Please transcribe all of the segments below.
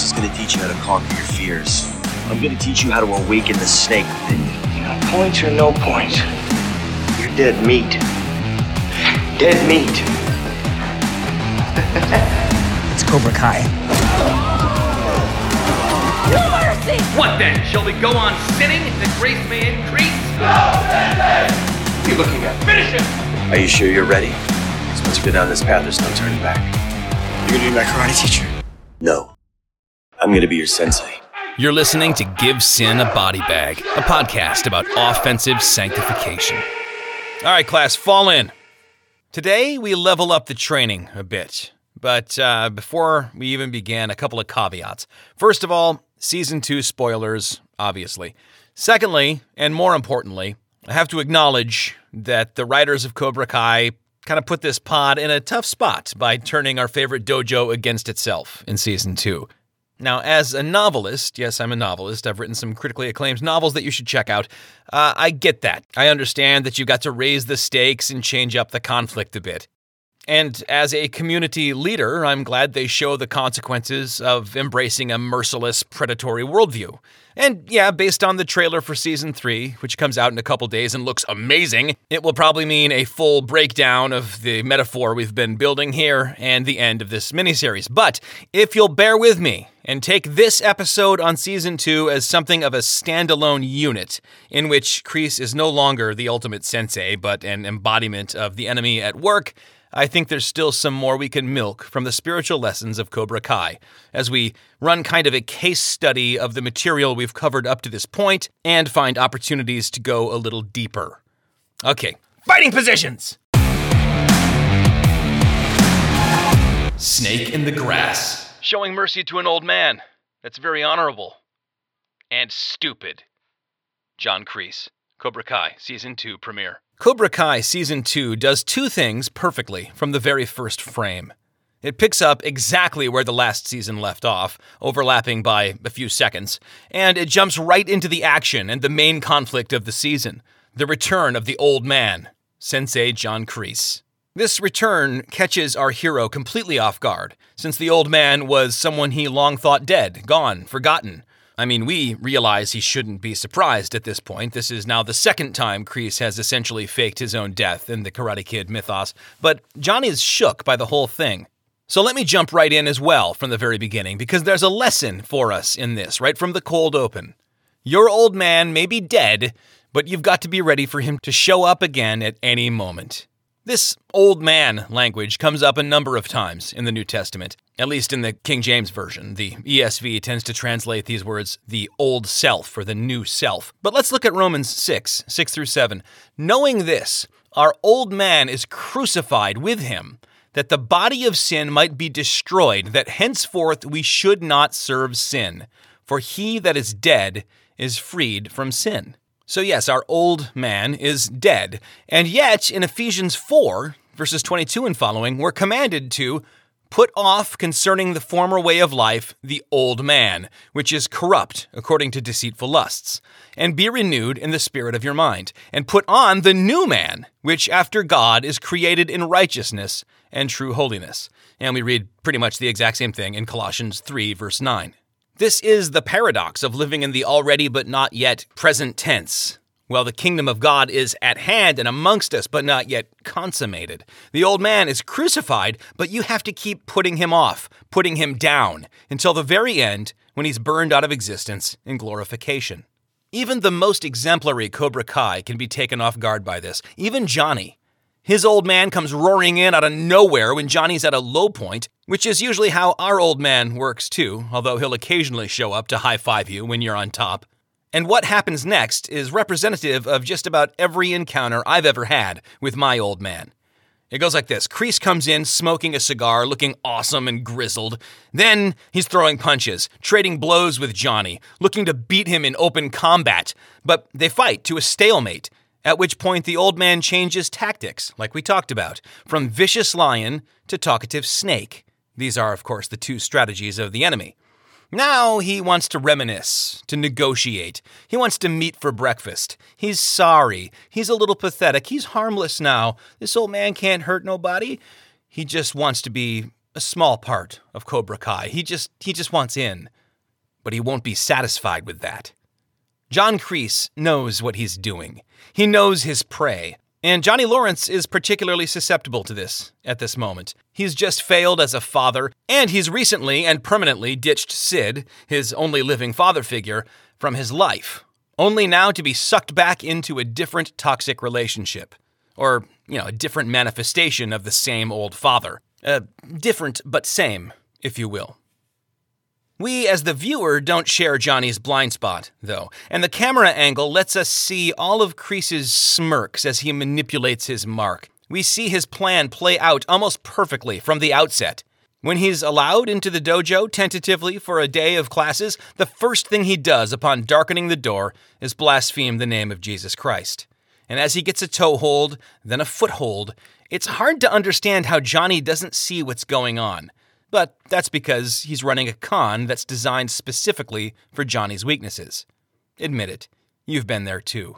class is gonna teach you how to conquer your fears. I'm gonna teach you how to awaken the snake within you. Got points or no points, you're dead meat. Dead meat. It's Cobra Kai. No mercy! What then? Shall we go on sinning that grace may increase? No What are you looking at? Finish him! Are you sure you're ready? Because once you go down this path, there's no turning back. You're gonna be my karate teacher. No. I'm gonna be your sensei. You're listening to Give Sin a Body Bag, a podcast about offensive sanctification. All right, class, fall in. Today, we level up the training a bit. But uh, before we even begin, a couple of caveats. First of all, season two spoilers, obviously. Secondly, and more importantly, I have to acknowledge that the writers of Cobra Kai kind of put this pod in a tough spot by turning our favorite dojo against itself in season two. Now, as a novelist, yes, I'm a novelist. I've written some critically acclaimed novels that you should check out. Uh, I get that. I understand that you've got to raise the stakes and change up the conflict a bit. And as a community leader, I'm glad they show the consequences of embracing a merciless, predatory worldview. And yeah, based on the trailer for season three, which comes out in a couple days and looks amazing, it will probably mean a full breakdown of the metaphor we've been building here and the end of this miniseries. But if you'll bear with me and take this episode on season two as something of a standalone unit, in which Kreese is no longer the ultimate sensei, but an embodiment of the enemy at work, I think there's still some more we can milk from the spiritual lessons of Cobra Kai as we run kind of a case study of the material we've covered up to this point and find opportunities to go a little deeper. Okay, fighting positions! Snake in the grass. Showing mercy to an old man. That's very honorable. And stupid. John Kreese. Cobra Kai, Season 2 premiere. Cobra Kai Season 2 does two things perfectly from the very first frame. It picks up exactly where the last season left off, overlapping by a few seconds, and it jumps right into the action and the main conflict of the season the return of the old man, Sensei John Kreese. This return catches our hero completely off guard, since the old man was someone he long thought dead, gone, forgotten. I mean, we realize he shouldn't be surprised at this point. This is now the second time Kreese has essentially faked his own death in the Karate Kid mythos, but Johnny is shook by the whole thing. So let me jump right in as well from the very beginning, because there's a lesson for us in this, right from the cold open. Your old man may be dead, but you've got to be ready for him to show up again at any moment. This old man language comes up a number of times in the New Testament, at least in the King James Version. The ESV tends to translate these words the old self or the new self. But let's look at Romans 6, 6 through 7. Knowing this, our old man is crucified with him, that the body of sin might be destroyed, that henceforth we should not serve sin. For he that is dead is freed from sin. So, yes, our old man is dead. And yet, in Ephesians 4, verses 22 and following, we're commanded to put off concerning the former way of life the old man, which is corrupt according to deceitful lusts, and be renewed in the spirit of your mind, and put on the new man, which after God is created in righteousness and true holiness. And we read pretty much the exact same thing in Colossians 3, verse 9. This is the paradox of living in the already but not yet present tense. Well, the kingdom of God is at hand and amongst us, but not yet consummated. The old man is crucified, but you have to keep putting him off, putting him down, until the very end when he's burned out of existence in glorification. Even the most exemplary Cobra Kai can be taken off guard by this. Even Johnny. His old man comes roaring in out of nowhere when Johnny's at a low point, which is usually how our old man works too, although he'll occasionally show up to high five you when you're on top. And what happens next is representative of just about every encounter I've ever had with my old man. It goes like this Kreese comes in smoking a cigar, looking awesome and grizzled. Then he's throwing punches, trading blows with Johnny, looking to beat him in open combat. But they fight to a stalemate, at which point the old man changes tactics, like we talked about, from vicious lion to talkative snake. These are, of course, the two strategies of the enemy. Now he wants to reminisce, to negotiate. He wants to meet for breakfast. He's sorry. He's a little pathetic. He's harmless now. This old man can't hurt nobody. He just wants to be a small part of Cobra Kai. He just he just wants in. But he won't be satisfied with that. John Kreese knows what he's doing. He knows his prey. And Johnny Lawrence is particularly susceptible to this at this moment. He's just failed as a father, and he's recently and permanently ditched Sid, his only living father figure, from his life, only now to be sucked back into a different toxic relationship. Or, you know, a different manifestation of the same old father. Uh, different but same, if you will. We, as the viewer, don't share Johnny's blind spot, though, and the camera angle lets us see all of Kreese's smirks as he manipulates his mark. We see his plan play out almost perfectly from the outset. When he's allowed into the dojo tentatively for a day of classes, the first thing he does upon darkening the door is blaspheme the name of Jesus Christ. And as he gets a toehold, then a foothold, it's hard to understand how Johnny doesn't see what's going on. But that's because he's running a con that's designed specifically for Johnny's weaknesses. Admit it, you've been there too.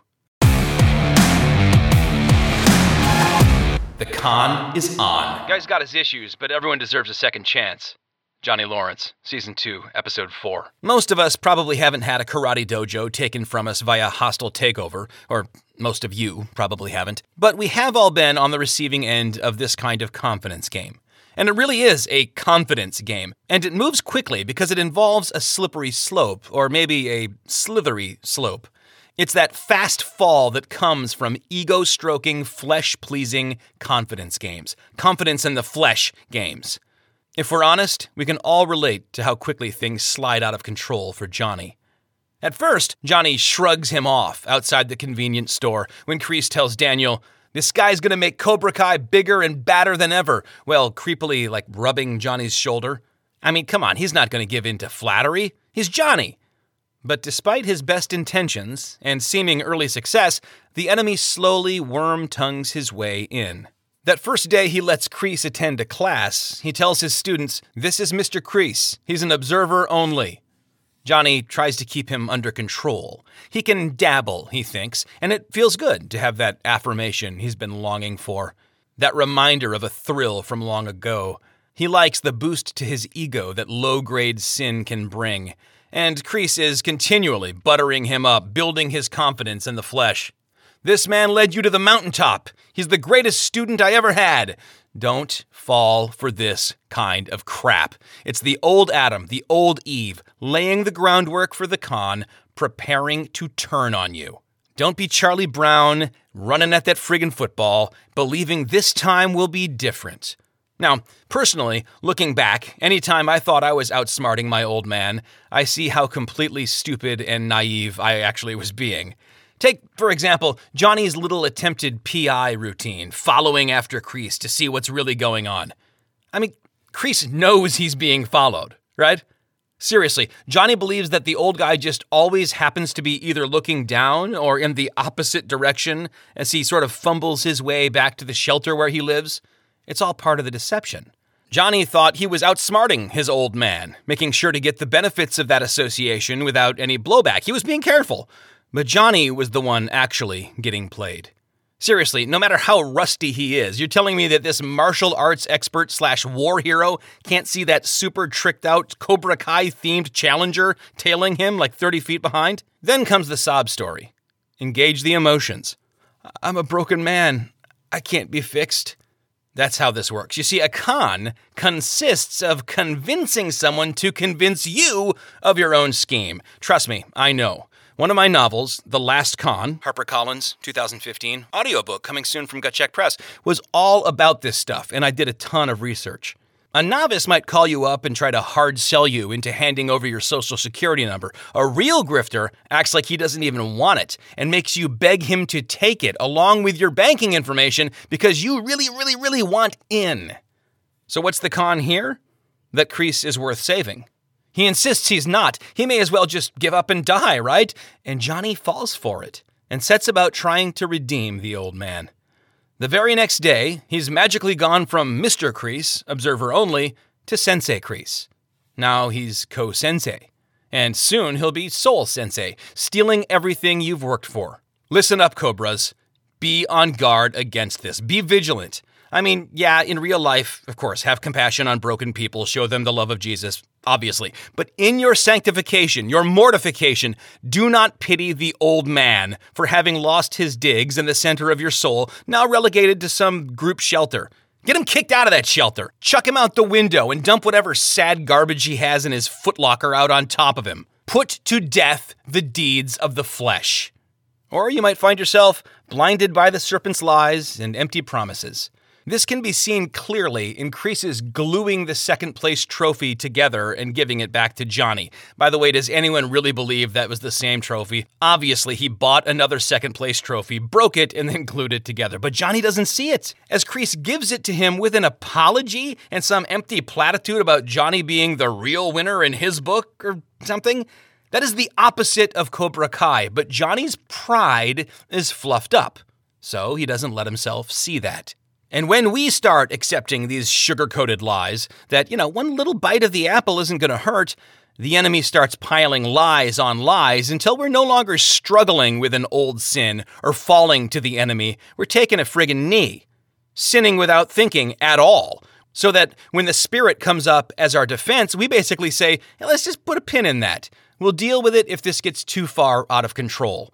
The con is on. Guy's got his issues, but everyone deserves a second chance. Johnny Lawrence, Season 2, Episode 4. Most of us probably haven't had a karate dojo taken from us via hostile takeover, or most of you probably haven't, but we have all been on the receiving end of this kind of confidence game. And it really is a confidence game. And it moves quickly because it involves a slippery slope, or maybe a slithery slope. It's that fast fall that comes from ego stroking, flesh pleasing confidence games. Confidence in the flesh games. If we're honest, we can all relate to how quickly things slide out of control for Johnny. At first, Johnny shrugs him off outside the convenience store when Kreese tells Daniel, this guy's gonna make Cobra Kai bigger and badder than ever, well, creepily, like rubbing Johnny's shoulder. I mean, come on, he's not gonna give in to flattery. He's Johnny. But despite his best intentions and seeming early success, the enemy slowly worm tongues his way in. That first day he lets Kreese attend a class, he tells his students, This is Mr. Kreese. He's an observer only. Johnny tries to keep him under control. He can dabble, he thinks, and it feels good to have that affirmation he's been longing for. That reminder of a thrill from long ago. He likes the boost to his ego that low grade sin can bring. And Kreese is continually buttering him up, building his confidence in the flesh. This man led you to the mountaintop. He's the greatest student I ever had. Don't fall for this kind of crap. It's the old Adam, the old Eve, laying the groundwork for the con, preparing to turn on you. Don't be Charlie Brown running at that friggin' football, believing this time will be different. Now, personally, looking back, anytime I thought I was outsmarting my old man, I see how completely stupid and naive I actually was being. Take, for example, Johnny's little attempted PI routine, following after Kreese to see what's really going on. I mean, Kreese knows he's being followed, right? Seriously, Johnny believes that the old guy just always happens to be either looking down or in the opposite direction as he sort of fumbles his way back to the shelter where he lives. It's all part of the deception. Johnny thought he was outsmarting his old man, making sure to get the benefits of that association without any blowback. He was being careful. But Johnny was the one actually getting played. Seriously, no matter how rusty he is, you're telling me that this martial arts expert slash war hero can't see that super tricked out Cobra Kai themed challenger tailing him like 30 feet behind? Then comes the sob story. Engage the emotions. I'm a broken man. I can't be fixed. That's how this works. You see, a con consists of convincing someone to convince you of your own scheme. Trust me, I know. One of my novels, The Last Con, HarperCollins, 2015, audiobook coming soon from Gutcheck Press, was all about this stuff, and I did a ton of research. A novice might call you up and try to hard sell you into handing over your social security number. A real grifter acts like he doesn't even want it and makes you beg him to take it along with your banking information because you really, really, really want in. So, what's the con here? That Kreese is worth saving. He insists he's not. He may as well just give up and die, right? And Johnny falls for it and sets about trying to redeem the old man. The very next day, he's magically gone from Mr. Kreese, observer only, to Sensei Kreese. Now he's co sensei. And soon he'll be Sole Sensei, stealing everything you've worked for. Listen up, Cobras. Be on guard against this. Be vigilant. I mean, yeah, in real life, of course, have compassion on broken people, show them the love of Jesus, obviously. But in your sanctification, your mortification, do not pity the old man for having lost his digs in the center of your soul, now relegated to some group shelter. Get him kicked out of that shelter. Chuck him out the window and dump whatever sad garbage he has in his footlocker out on top of him. Put to death the deeds of the flesh. Or you might find yourself blinded by the serpent's lies and empty promises. This can be seen clearly in Kreese's gluing the second place trophy together and giving it back to Johnny. By the way, does anyone really believe that was the same trophy? Obviously, he bought another second place trophy, broke it, and then glued it together. But Johnny doesn't see it. As Kreese gives it to him with an apology and some empty platitude about Johnny being the real winner in his book or something. That is the opposite of Cobra Kai, but Johnny's pride is fluffed up, so he doesn't let himself see that. And when we start accepting these sugar coated lies that, you know, one little bite of the apple isn't going to hurt, the enemy starts piling lies on lies until we're no longer struggling with an old sin or falling to the enemy. We're taking a friggin' knee, sinning without thinking at all. So that when the Spirit comes up as our defense, we basically say, hey, let's just put a pin in that. We'll deal with it if this gets too far out of control.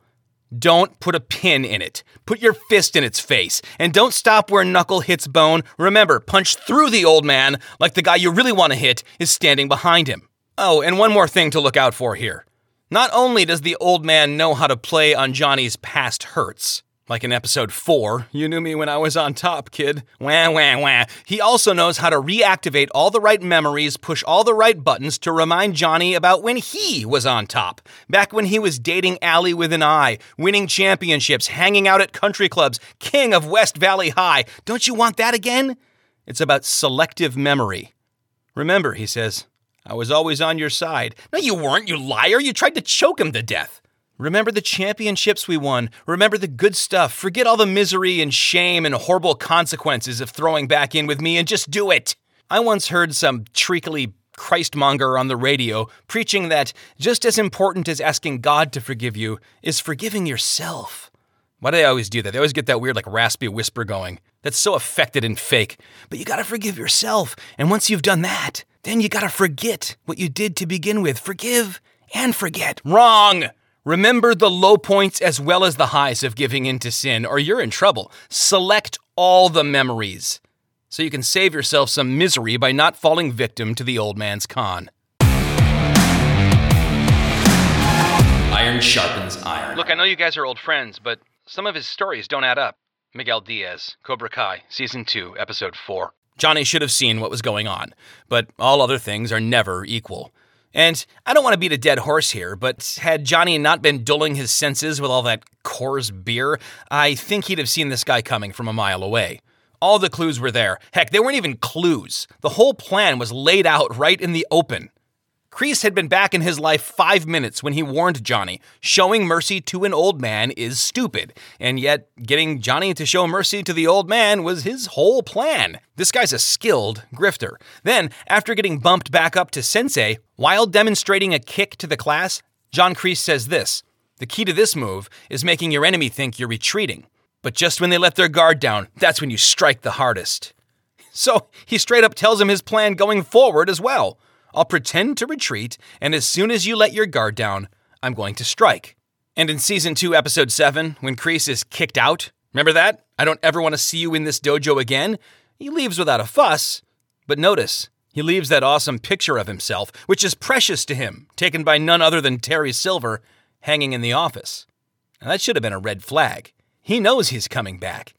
Don't put a pin in it. Put your fist in its face. And don't stop where knuckle hits bone. Remember, punch through the old man like the guy you really want to hit is standing behind him. Oh, and one more thing to look out for here. Not only does the old man know how to play on Johnny's past hurts, like in episode 4, you knew me when I was on top, kid. Wah, wah, wah. He also knows how to reactivate all the right memories, push all the right buttons to remind Johnny about when he was on top. Back when he was dating Ali with an eye, winning championships, hanging out at country clubs, king of West Valley High. Don't you want that again? It's about selective memory. Remember, he says, I was always on your side. No, you weren't, you liar. You tried to choke him to death. Remember the championships we won. Remember the good stuff. Forget all the misery and shame and horrible consequences of throwing back in with me and just do it. I once heard some treacly Christmonger on the radio preaching that just as important as asking God to forgive you is forgiving yourself. Why do they always do that? They always get that weird, like, raspy whisper going. That's so affected and fake. But you gotta forgive yourself. And once you've done that, then you gotta forget what you did to begin with. Forgive and forget. Wrong! Remember the low points as well as the highs of giving in to sin, or you're in trouble. Select all the memories so you can save yourself some misery by not falling victim to the old man's con. Iron sharpens iron. Look, I know you guys are old friends, but some of his stories don't add up. Miguel Diaz, Cobra Kai, Season 2, Episode 4. Johnny should have seen what was going on, but all other things are never equal. And I don't want to beat a dead horse here, but had Johnny not been dulling his senses with all that Coors beer, I think he'd have seen this guy coming from a mile away. All the clues were there. Heck, they weren't even clues. The whole plan was laid out right in the open. Kreese had been back in his life five minutes when he warned Johnny showing mercy to an old man is stupid, and yet getting Johnny to show mercy to the old man was his whole plan. This guy's a skilled grifter. Then, after getting bumped back up to sensei, while demonstrating a kick to the class, John Kreese says this The key to this move is making your enemy think you're retreating. But just when they let their guard down, that's when you strike the hardest. So he straight up tells him his plan going forward as well. I'll pretend to retreat, and as soon as you let your guard down, I'm going to strike. And in season 2, episode 7, when Kreese is kicked out, remember that? I don't ever want to see you in this dojo again. He leaves without a fuss, but notice, he leaves that awesome picture of himself, which is precious to him, taken by none other than Terry Silver, hanging in the office. Now, that should have been a red flag. He knows he's coming back.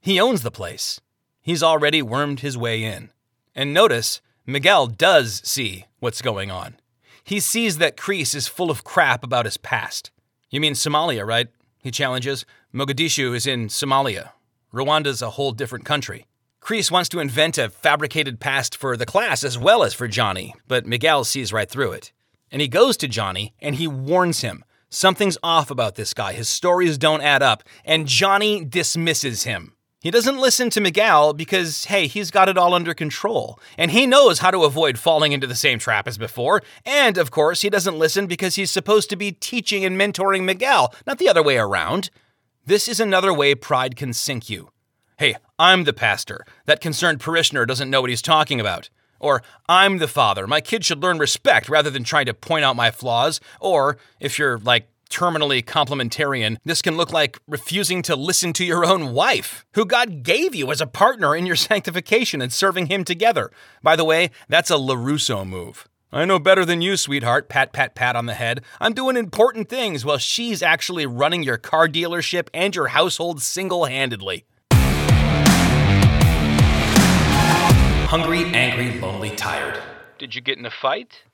He owns the place. He's already wormed his way in. And notice, Miguel does see what's going on. He sees that Kreese is full of crap about his past. You mean Somalia, right? He challenges. Mogadishu is in Somalia. Rwanda's a whole different country. Kreese wants to invent a fabricated past for the class as well as for Johnny, but Miguel sees right through it. And he goes to Johnny and he warns him. Something's off about this guy. His stories don't add up, and Johnny dismisses him. He doesn't listen to Miguel because, hey, he's got it all under control. And he knows how to avoid falling into the same trap as before. And, of course, he doesn't listen because he's supposed to be teaching and mentoring Miguel, not the other way around. This is another way pride can sink you. Hey, I'm the pastor. That concerned parishioner doesn't know what he's talking about. Or, I'm the father. My kid should learn respect rather than trying to point out my flaws. Or, if you're like terminally complementarian, this can look like refusing to listen to your own wife, who God gave you as a partner in your sanctification and serving Him together. By the way, that's a LaRusso move. I know better than you, sweetheart. Pat, pat, pat on the head. I'm doing important things while she's actually running your car dealership and your household single handedly. Hungry, angry, lonely, tired. Did you get in a fight?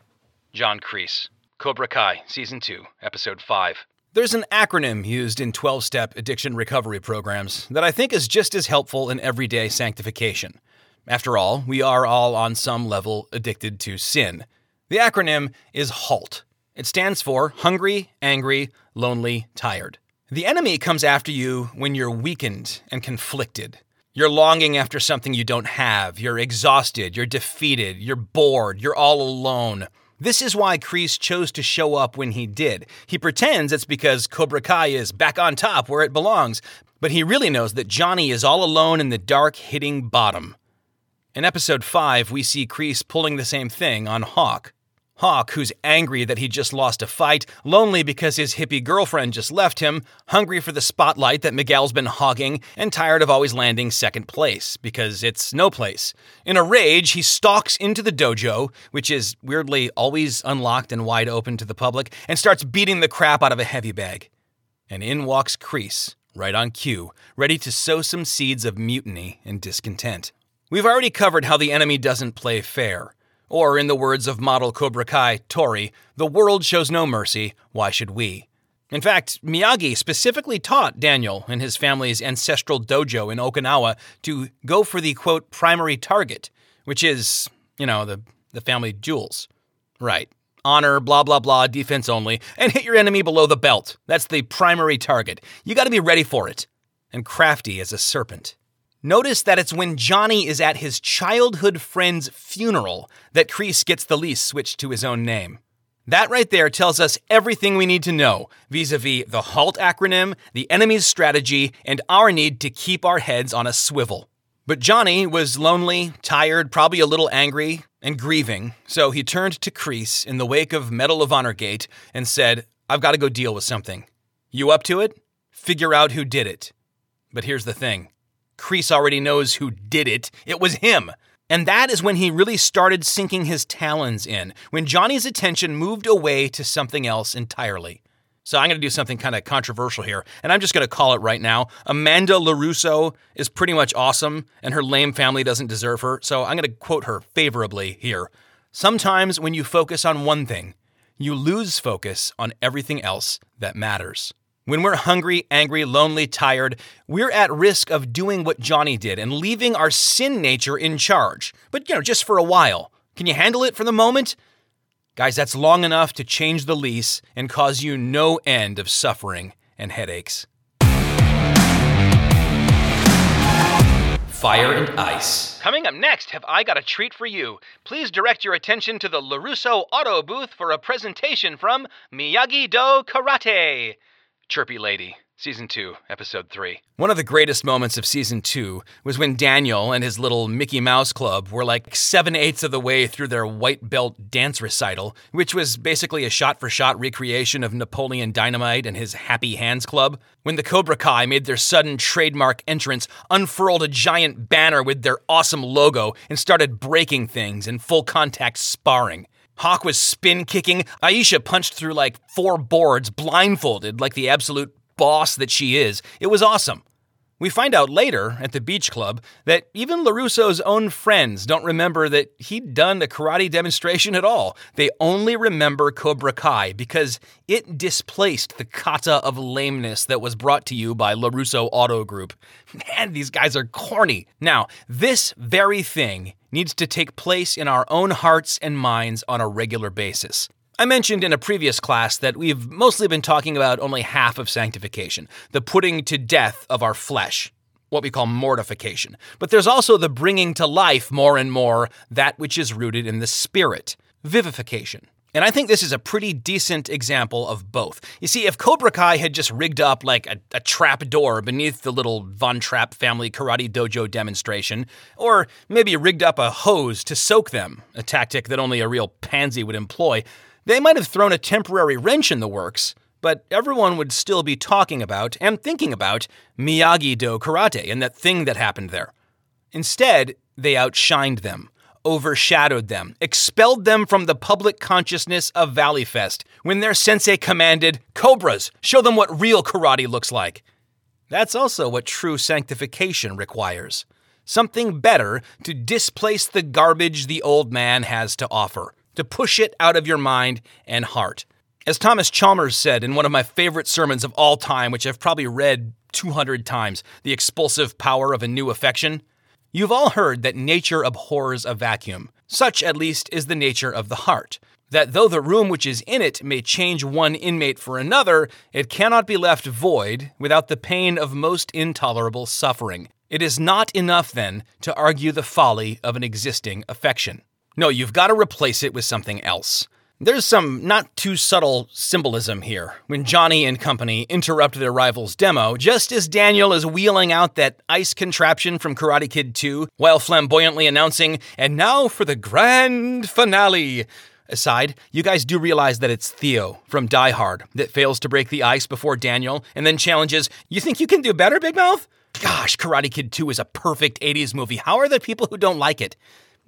John Kreese. Cobra Kai, Season 2, Episode 5. There's an acronym used in 12 step addiction recovery programs that I think is just as helpful in everyday sanctification. After all, we are all on some level addicted to sin. The acronym is HALT. It stands for Hungry, Angry, Lonely, Tired. The enemy comes after you when you're weakened and conflicted. You're longing after something you don't have. You're exhausted. You're defeated. You're bored. You're all alone. This is why Kreese chose to show up when he did. He pretends it's because Cobra Kai is back on top where it belongs, but he really knows that Johnny is all alone in the dark, hitting bottom. In episode 5, we see Kreese pulling the same thing on Hawk. Hawk, who's angry that he just lost a fight, lonely because his hippie girlfriend just left him, hungry for the spotlight that Miguel's been hogging, and tired of always landing second place, because it's no place. In a rage, he stalks into the dojo, which is weirdly always unlocked and wide open to the public, and starts beating the crap out of a heavy bag. And in walks Kreese, right on cue, ready to sow some seeds of mutiny and discontent. We've already covered how the enemy doesn't play fair. Or, in the words of model Cobra Kai Tori, the world shows no mercy, why should we? In fact, Miyagi specifically taught Daniel and his family's ancestral dojo in Okinawa to go for the quote primary target, which is, you know, the, the family jewels. Right. Honor, blah, blah, blah, defense only, and hit your enemy below the belt. That's the primary target. You gotta be ready for it. And crafty as a serpent. Notice that it's when Johnny is at his childhood friend's funeral that Kreese gets the lease switched to his own name. That right there tells us everything we need to know vis a vis the HALT acronym, the enemy's strategy, and our need to keep our heads on a swivel. But Johnny was lonely, tired, probably a little angry, and grieving, so he turned to Kreese in the wake of Medal of Honor Gate and said, I've got to go deal with something. You up to it? Figure out who did it. But here's the thing Kreese already knows who did it. It was him. And that is when he really started sinking his talons in, when Johnny's attention moved away to something else entirely. So I'm going to do something kind of controversial here, and I'm just going to call it right now. Amanda LaRusso is pretty much awesome, and her lame family doesn't deserve her, so I'm going to quote her favorably here. Sometimes when you focus on one thing, you lose focus on everything else that matters. When we're hungry, angry, lonely, tired, we're at risk of doing what Johnny did and leaving our sin nature in charge. But, you know, just for a while. Can you handle it for the moment? Guys, that's long enough to change the lease and cause you no end of suffering and headaches. Fire and Ice. Coming up next, have I got a treat for you? Please direct your attention to the LaRusso Auto booth for a presentation from Miyagi Do Karate. Chirpy Lady, Season 2, Episode 3. One of the greatest moments of Season 2 was when Daniel and his little Mickey Mouse Club were like seven eighths of the way through their white belt dance recital, which was basically a shot for shot recreation of Napoleon Dynamite and his Happy Hands Club. When the Cobra Kai made their sudden trademark entrance, unfurled a giant banner with their awesome logo, and started breaking things in full contact sparring. Hawk was spin kicking. Aisha punched through like four boards blindfolded like the absolute boss that she is. It was awesome. We find out later at the beach club that even LaRusso's own friends don't remember that he'd done a karate demonstration at all. They only remember Cobra Kai because it displaced the kata of lameness that was brought to you by LaRusso Auto Group. Man, these guys are corny. Now, this very thing needs to take place in our own hearts and minds on a regular basis. I mentioned in a previous class that we've mostly been talking about only half of sanctification, the putting to death of our flesh, what we call mortification. But there's also the bringing to life more and more that which is rooted in the spirit, vivification. And I think this is a pretty decent example of both. You see, if Cobra Kai had just rigged up like a, a trap door beneath the little Von Trapp family karate dojo demonstration, or maybe rigged up a hose to soak them, a tactic that only a real pansy would employ, they might have thrown a temporary wrench in the works, but everyone would still be talking about and thinking about Miyagi Do karate and that thing that happened there. Instead, they outshined them overshadowed them, expelled them from the public consciousness of Valleyfest when their sensei commanded, Cobras, show them what real karate looks like. That's also what true sanctification requires something better to displace the garbage the old man has to offer, to push it out of your mind and heart. As Thomas Chalmers said in one of my favorite sermons of all time, which I've probably read 200 times, The Expulsive Power of a New Affection, You've all heard that nature abhors a vacuum. Such, at least, is the nature of the heart. That though the room which is in it may change one inmate for another, it cannot be left void without the pain of most intolerable suffering. It is not enough, then, to argue the folly of an existing affection. No, you've got to replace it with something else. There's some not too subtle symbolism here when Johnny and company interrupt their rival's demo just as Daniel is wheeling out that ice contraption from Karate Kid 2 while flamboyantly announcing, and now for the grand finale. Aside, you guys do realize that it's Theo from Die Hard that fails to break the ice before Daniel and then challenges, You think you can do better, Big Mouth? Gosh, Karate Kid 2 is a perfect 80s movie. How are there people who don't like it?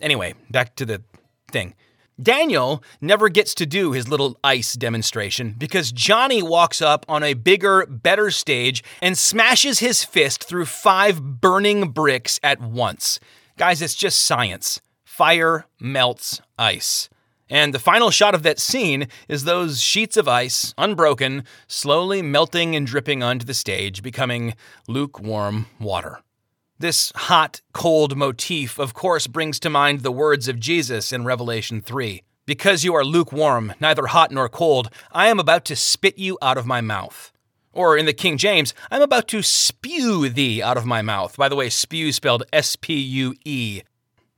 Anyway, back to the thing. Daniel never gets to do his little ice demonstration because Johnny walks up on a bigger, better stage and smashes his fist through five burning bricks at once. Guys, it's just science. Fire melts ice. And the final shot of that scene is those sheets of ice, unbroken, slowly melting and dripping onto the stage, becoming lukewarm water. This hot, cold motif, of course, brings to mind the words of Jesus in Revelation 3 Because you are lukewarm, neither hot nor cold, I am about to spit you out of my mouth. Or in the King James, I'm about to spew thee out of my mouth. By the way, spew spelled S P U E.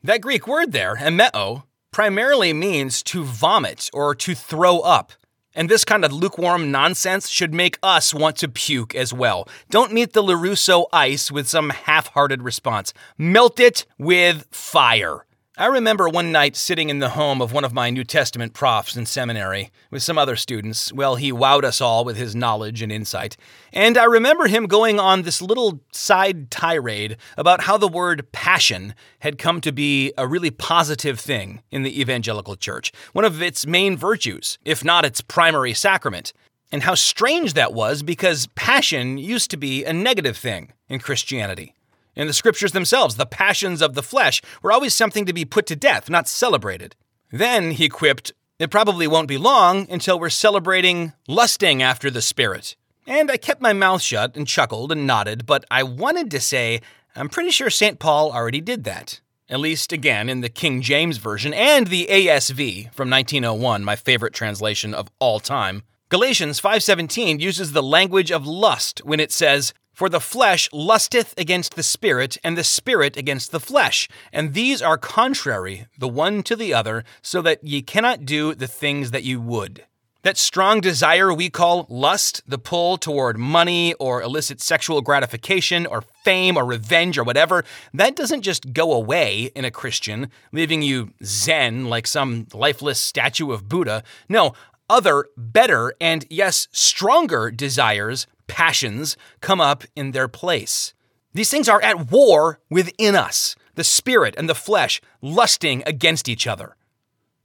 That Greek word there, emeo, primarily means to vomit or to throw up. And this kind of lukewarm nonsense should make us want to puke as well. Don't meet the LaRusso ice with some half hearted response. Melt it with fire. I remember one night sitting in the home of one of my New Testament profs in seminary with some other students. Well, he wowed us all with his knowledge and insight. And I remember him going on this little side tirade about how the word passion had come to be a really positive thing in the evangelical church, one of its main virtues, if not its primary sacrament. And how strange that was because passion used to be a negative thing in Christianity. In the scriptures themselves, the passions of the flesh were always something to be put to death, not celebrated. Then, he quipped, it probably won't be long until we're celebrating lusting after the Spirit. And I kept my mouth shut and chuckled and nodded, but I wanted to say, I'm pretty sure St. Paul already did that. At least, again, in the King James Version and the ASV from 1901, my favorite translation of all time. Galatians 5:17 uses the language of lust when it says, for the flesh lusteth against the spirit, and the spirit against the flesh. And these are contrary the one to the other, so that ye cannot do the things that you would. That strong desire we call lust, the pull toward money or illicit sexual gratification or fame or revenge or whatever, that doesn't just go away in a Christian, leaving you zen like some lifeless statue of Buddha. No, other, better, and yes, stronger desires passions come up in their place. These things are at war within us, the spirit and the flesh lusting against each other.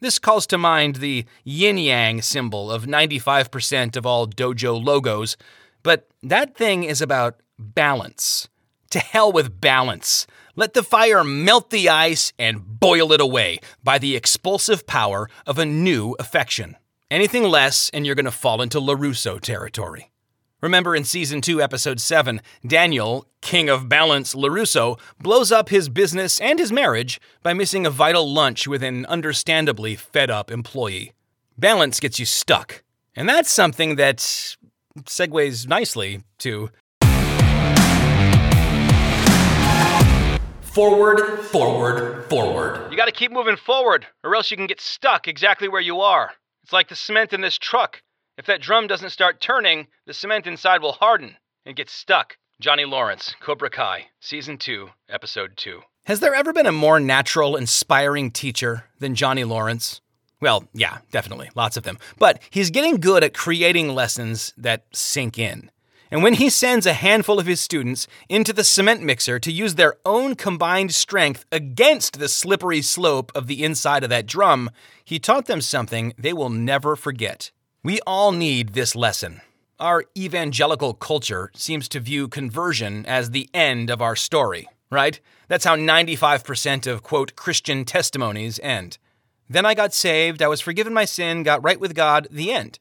This calls to mind the yin yang symbol of 95% of all dojo logos, but that thing is about balance. To hell with balance. Let the fire melt the ice and boil it away by the expulsive power of a new affection. Anything less, and you're going to fall into LaRusso territory. Remember in season 2, episode 7, Daniel, king of balance LaRusso, blows up his business and his marriage by missing a vital lunch with an understandably fed up employee. Balance gets you stuck. And that's something that segues nicely to forward, forward, forward. You gotta keep moving forward, or else you can get stuck exactly where you are. It's like the cement in this truck. If that drum doesn't start turning, the cement inside will harden and get stuck. Johnny Lawrence, Cobra Kai, Season 2, Episode 2. Has there ever been a more natural, inspiring teacher than Johnny Lawrence? Well, yeah, definitely, lots of them. But he's getting good at creating lessons that sink in. And when he sends a handful of his students into the cement mixer to use their own combined strength against the slippery slope of the inside of that drum, he taught them something they will never forget. We all need this lesson. Our evangelical culture seems to view conversion as the end of our story, right? That's how 95% of, quote, Christian testimonies end. Then I got saved, I was forgiven my sin, got right with God, the end.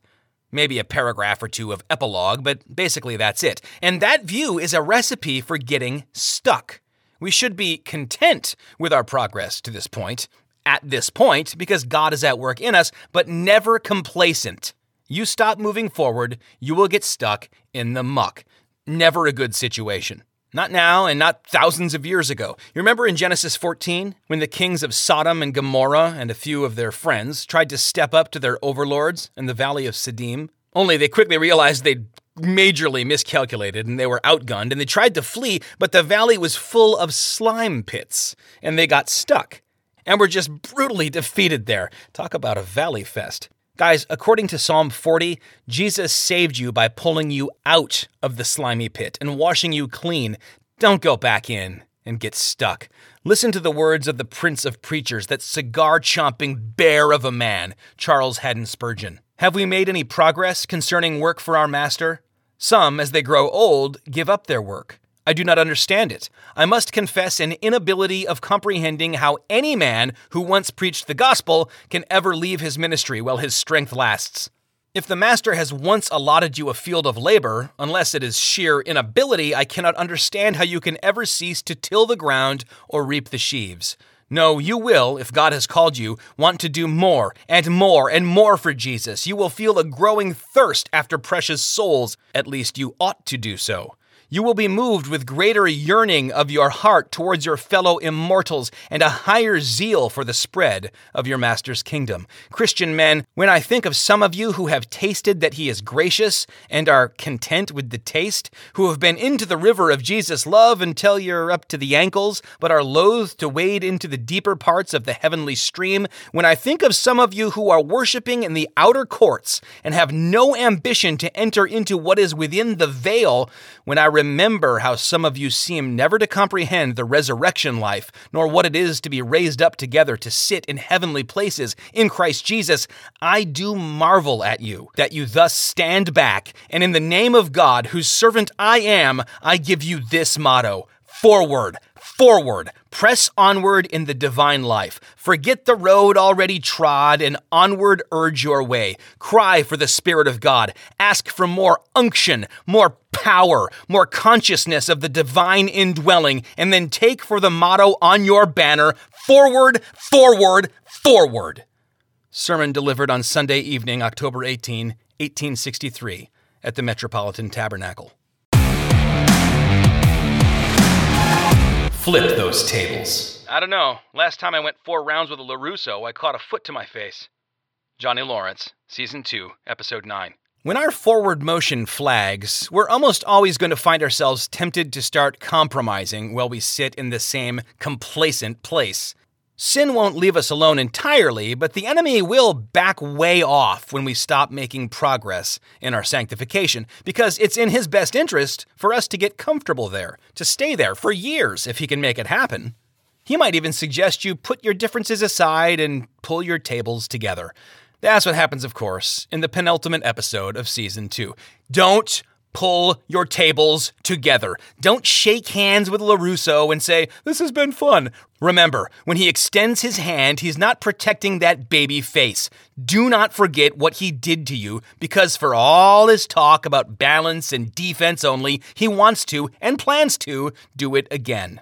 Maybe a paragraph or two of epilogue, but basically that's it. And that view is a recipe for getting stuck. We should be content with our progress to this point, at this point, because God is at work in us, but never complacent. You stop moving forward, you will get stuck in the muck. Never a good situation. Not now and not thousands of years ago. You remember in Genesis 14 when the kings of Sodom and Gomorrah and a few of their friends tried to step up to their overlords in the valley of Siddim? Only they quickly realized they'd majorly miscalculated and they were outgunned and they tried to flee, but the valley was full of slime pits and they got stuck and were just brutally defeated there. Talk about a valley fest. Guys, according to Psalm 40, Jesus saved you by pulling you out of the slimy pit and washing you clean. Don't go back in and get stuck. Listen to the words of the Prince of Preachers, that cigar chomping bear of a man, Charles Haddon Spurgeon. Have we made any progress concerning work for our Master? Some, as they grow old, give up their work. I do not understand it. I must confess an inability of comprehending how any man who once preached the gospel can ever leave his ministry while his strength lasts. If the master has once allotted you a field of labor, unless it is sheer inability, I cannot understand how you can ever cease to till the ground or reap the sheaves. No, you will, if God has called you, want to do more and more and more for Jesus. You will feel a growing thirst after precious souls. At least you ought to do so. You will be moved with greater yearning of your heart towards your fellow immortals and a higher zeal for the spread of your Master's kingdom. Christian men, when I think of some of you who have tasted that He is gracious and are content with the taste, who have been into the river of Jesus' love until you're up to the ankles, but are loath to wade into the deeper parts of the heavenly stream, when I think of some of you who are worshiping in the outer courts and have no ambition to enter into what is within the veil, when I remember how some of you seem never to comprehend the resurrection life, nor what it is to be raised up together to sit in heavenly places in Christ Jesus, I do marvel at you that you thus stand back, and in the name of God, whose servant I am, I give you this motto Forward, forward, press onward in the divine life. Forget the road already trod and onward urge your way. Cry for the Spirit of God. Ask for more unction, more power, more consciousness of the divine indwelling, and then take for the motto on your banner forward, forward, forward. Sermon delivered on Sunday evening, October 18, 1863, at the Metropolitan Tabernacle. Flip those tables. I don't know. Last time I went four rounds with a LaRusso, I caught a foot to my face. Johnny Lawrence, Season 2, Episode 9. When our forward motion flags, we're almost always going to find ourselves tempted to start compromising while we sit in the same complacent place. Sin won't leave us alone entirely, but the enemy will back way off when we stop making progress in our sanctification, because it's in his best interest for us to get comfortable there, to stay there for years if he can make it happen. He might even suggest you put your differences aside and pull your tables together. That's what happens, of course, in the penultimate episode of season two. Don't pull your tables together. Don't shake hands with LaRusso and say, This has been fun. Remember, when he extends his hand, he's not protecting that baby face. Do not forget what he did to you, because for all his talk about balance and defense only, he wants to and plans to do it again.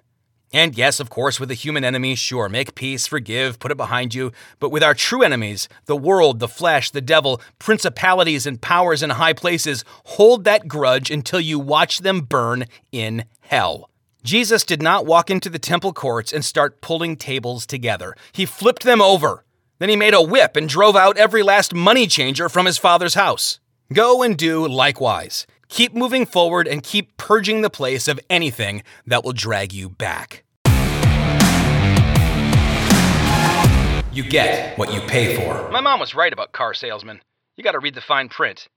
And yes, of course, with the human enemies, sure, make peace, forgive, put it behind you. But with our true enemies, the world, the flesh, the devil, principalities and powers in high places, hold that grudge until you watch them burn in hell. Jesus did not walk into the temple courts and start pulling tables together. He flipped them over. Then he made a whip and drove out every last money changer from his father's house. Go and do likewise. Keep moving forward and keep purging the place of anything that will drag you back. You get what you pay for. My mom was right about car salesmen. You gotta read the fine print.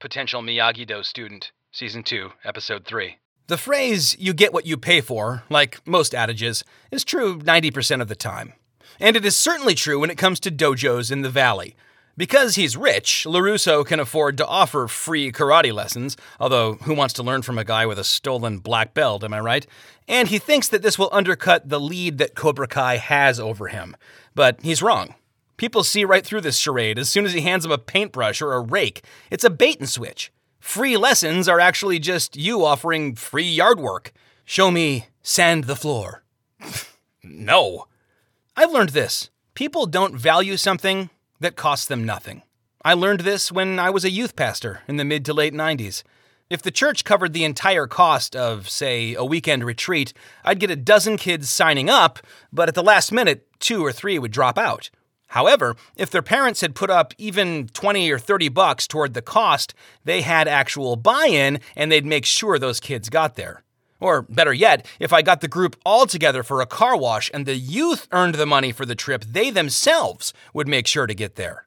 Potential Miyagi Do student, Season 2, Episode 3. The phrase, you get what you pay for, like most adages, is true 90% of the time. And it is certainly true when it comes to dojos in the valley. Because he's rich, LaRusso can afford to offer free karate lessons, although who wants to learn from a guy with a stolen black belt, am I right? And he thinks that this will undercut the lead that Cobra Kai has over him. But he's wrong. People see right through this charade as soon as he hands them a paintbrush or a rake. It's a bait and switch. Free lessons are actually just you offering free yard work. Show me sand the floor. no. I've learned this people don't value something that costs them nothing. I learned this when I was a youth pastor in the mid to late 90s. If the church covered the entire cost of, say, a weekend retreat, I'd get a dozen kids signing up, but at the last minute, two or three would drop out. However, if their parents had put up even 20 or 30 bucks toward the cost, they had actual buy in and they'd make sure those kids got there. Or better yet, if I got the group all together for a car wash and the youth earned the money for the trip, they themselves would make sure to get there.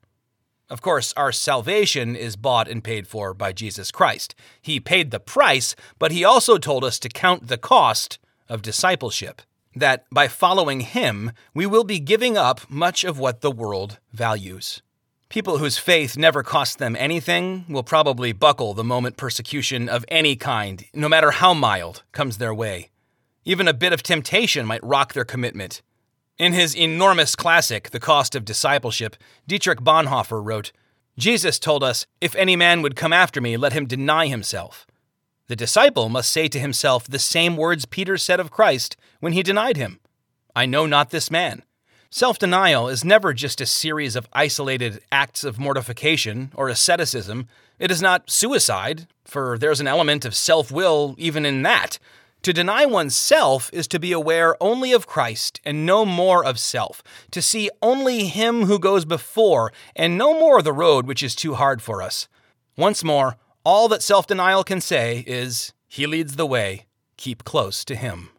Of course, our salvation is bought and paid for by Jesus Christ. He paid the price, but he also told us to count the cost of discipleship. That by following him, we will be giving up much of what the world values. People whose faith never costs them anything will probably buckle the moment persecution of any kind, no matter how mild, comes their way. Even a bit of temptation might rock their commitment. In his enormous classic, The Cost of Discipleship, Dietrich Bonhoeffer wrote Jesus told us, If any man would come after me, let him deny himself. The disciple must say to himself the same words Peter said of Christ when he denied him I know not this man. Self denial is never just a series of isolated acts of mortification or asceticism. It is not suicide, for there's an element of self will even in that. To deny oneself is to be aware only of Christ and no more of self, to see only Him who goes before and no more the road which is too hard for us. Once more, all that self denial can say is, He leads the way, keep close to Him.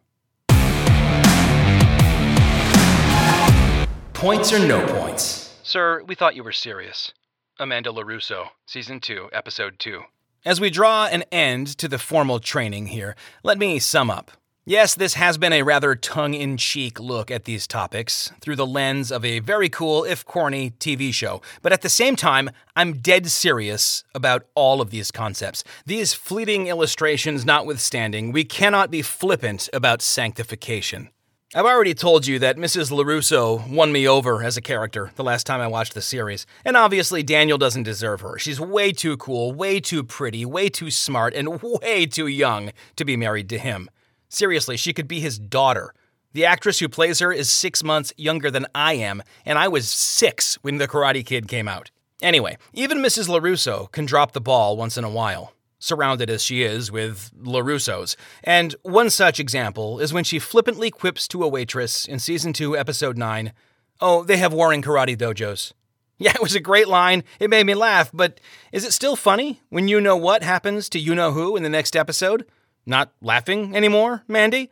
Points or no points? Sir, we thought you were serious. Amanda LaRusso, Season 2, Episode 2. As we draw an end to the formal training here, let me sum up. Yes, this has been a rather tongue in cheek look at these topics through the lens of a very cool, if corny, TV show. But at the same time, I'm dead serious about all of these concepts. These fleeting illustrations notwithstanding, we cannot be flippant about sanctification. I've already told you that Mrs. LaRusso won me over as a character the last time I watched the series, and obviously Daniel doesn't deserve her. She's way too cool, way too pretty, way too smart, and way too young to be married to him. Seriously, she could be his daughter. The actress who plays her is six months younger than I am, and I was six when The Karate Kid came out. Anyway, even Mrs. LaRusso can drop the ball once in a while surrounded as she is with LaRussos. And one such example is when she flippantly quips to a waitress in season 2, episode 9, Oh, they have warring karate dojos. Yeah, it was a great line. It made me laugh, but is it still funny when you know what happens to you know who in the next episode? Not laughing anymore, Mandy?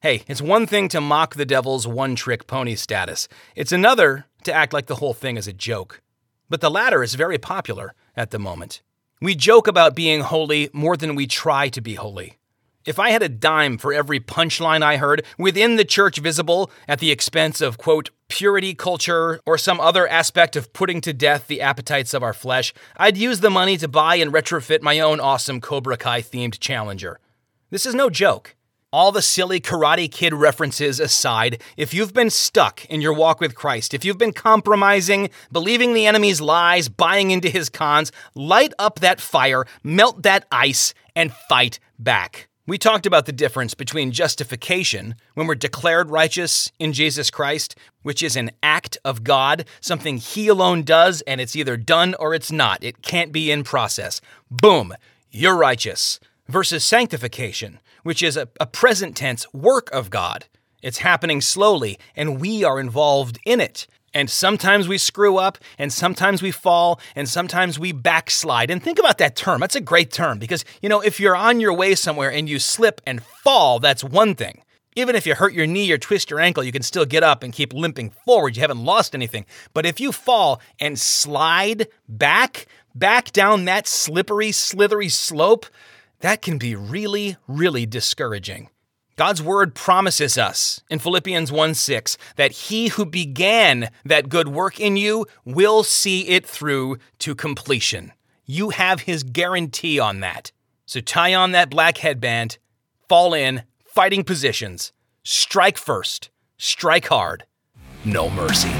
Hey, it's one thing to mock the devil's one trick pony status, it's another to act like the whole thing is a joke. But the latter is very popular at the moment. We joke about being holy more than we try to be holy. If I had a dime for every punchline I heard within the church visible at the expense of, quote, purity culture or some other aspect of putting to death the appetites of our flesh, I'd use the money to buy and retrofit my own awesome Cobra Kai themed Challenger. This is no joke. All the silly Karate Kid references aside, if you've been stuck in your walk with Christ, if you've been compromising, believing the enemy's lies, buying into his cons, light up that fire, melt that ice, and fight back. We talked about the difference between justification, when we're declared righteous in Jesus Christ, which is an act of God, something He alone does, and it's either done or it's not. It can't be in process. Boom, you're righteous. Versus sanctification which is a, a present tense work of God. It's happening slowly, and we are involved in it. And sometimes we screw up, and sometimes we fall, and sometimes we backslide. And think about that term. That's a great term because, you know, if you're on your way somewhere and you slip and fall, that's one thing. Even if you hurt your knee or twist your ankle, you can still get up and keep limping forward. You haven't lost anything. But if you fall and slide back, back down that slippery, slithery slope, that can be really, really discouraging. God's word promises us in Philippians 1 6 that he who began that good work in you will see it through to completion. You have his guarantee on that. So tie on that black headband, fall in, fighting positions, strike first, strike hard, no mercy.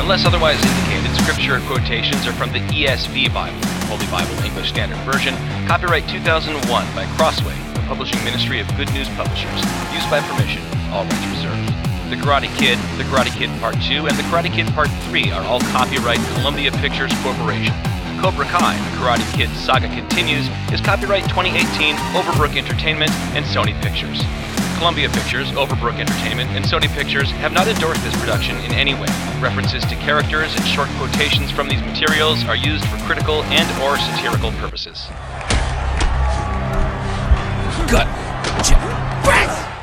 Unless otherwise indicated, scripture quotations are from the ESV Bible, Holy Bible English Standard Version, copyright 2001 by Crossway, the publishing ministry of Good News Publishers, used by permission, all rights reserved. The Karate Kid, The Karate Kid Part 2, and The Karate Kid Part 3 are all copyright Columbia Pictures Corporation. Cobra Kai, The Karate Kid Saga Continues, is copyright 2018 Overbrook Entertainment and Sony Pictures. Columbia Pictures, Overbrook Entertainment, and Sony Pictures have not endorsed this production in any way. References to characters and short quotations from these materials are used for critical and or satirical purposes. Gut. Check.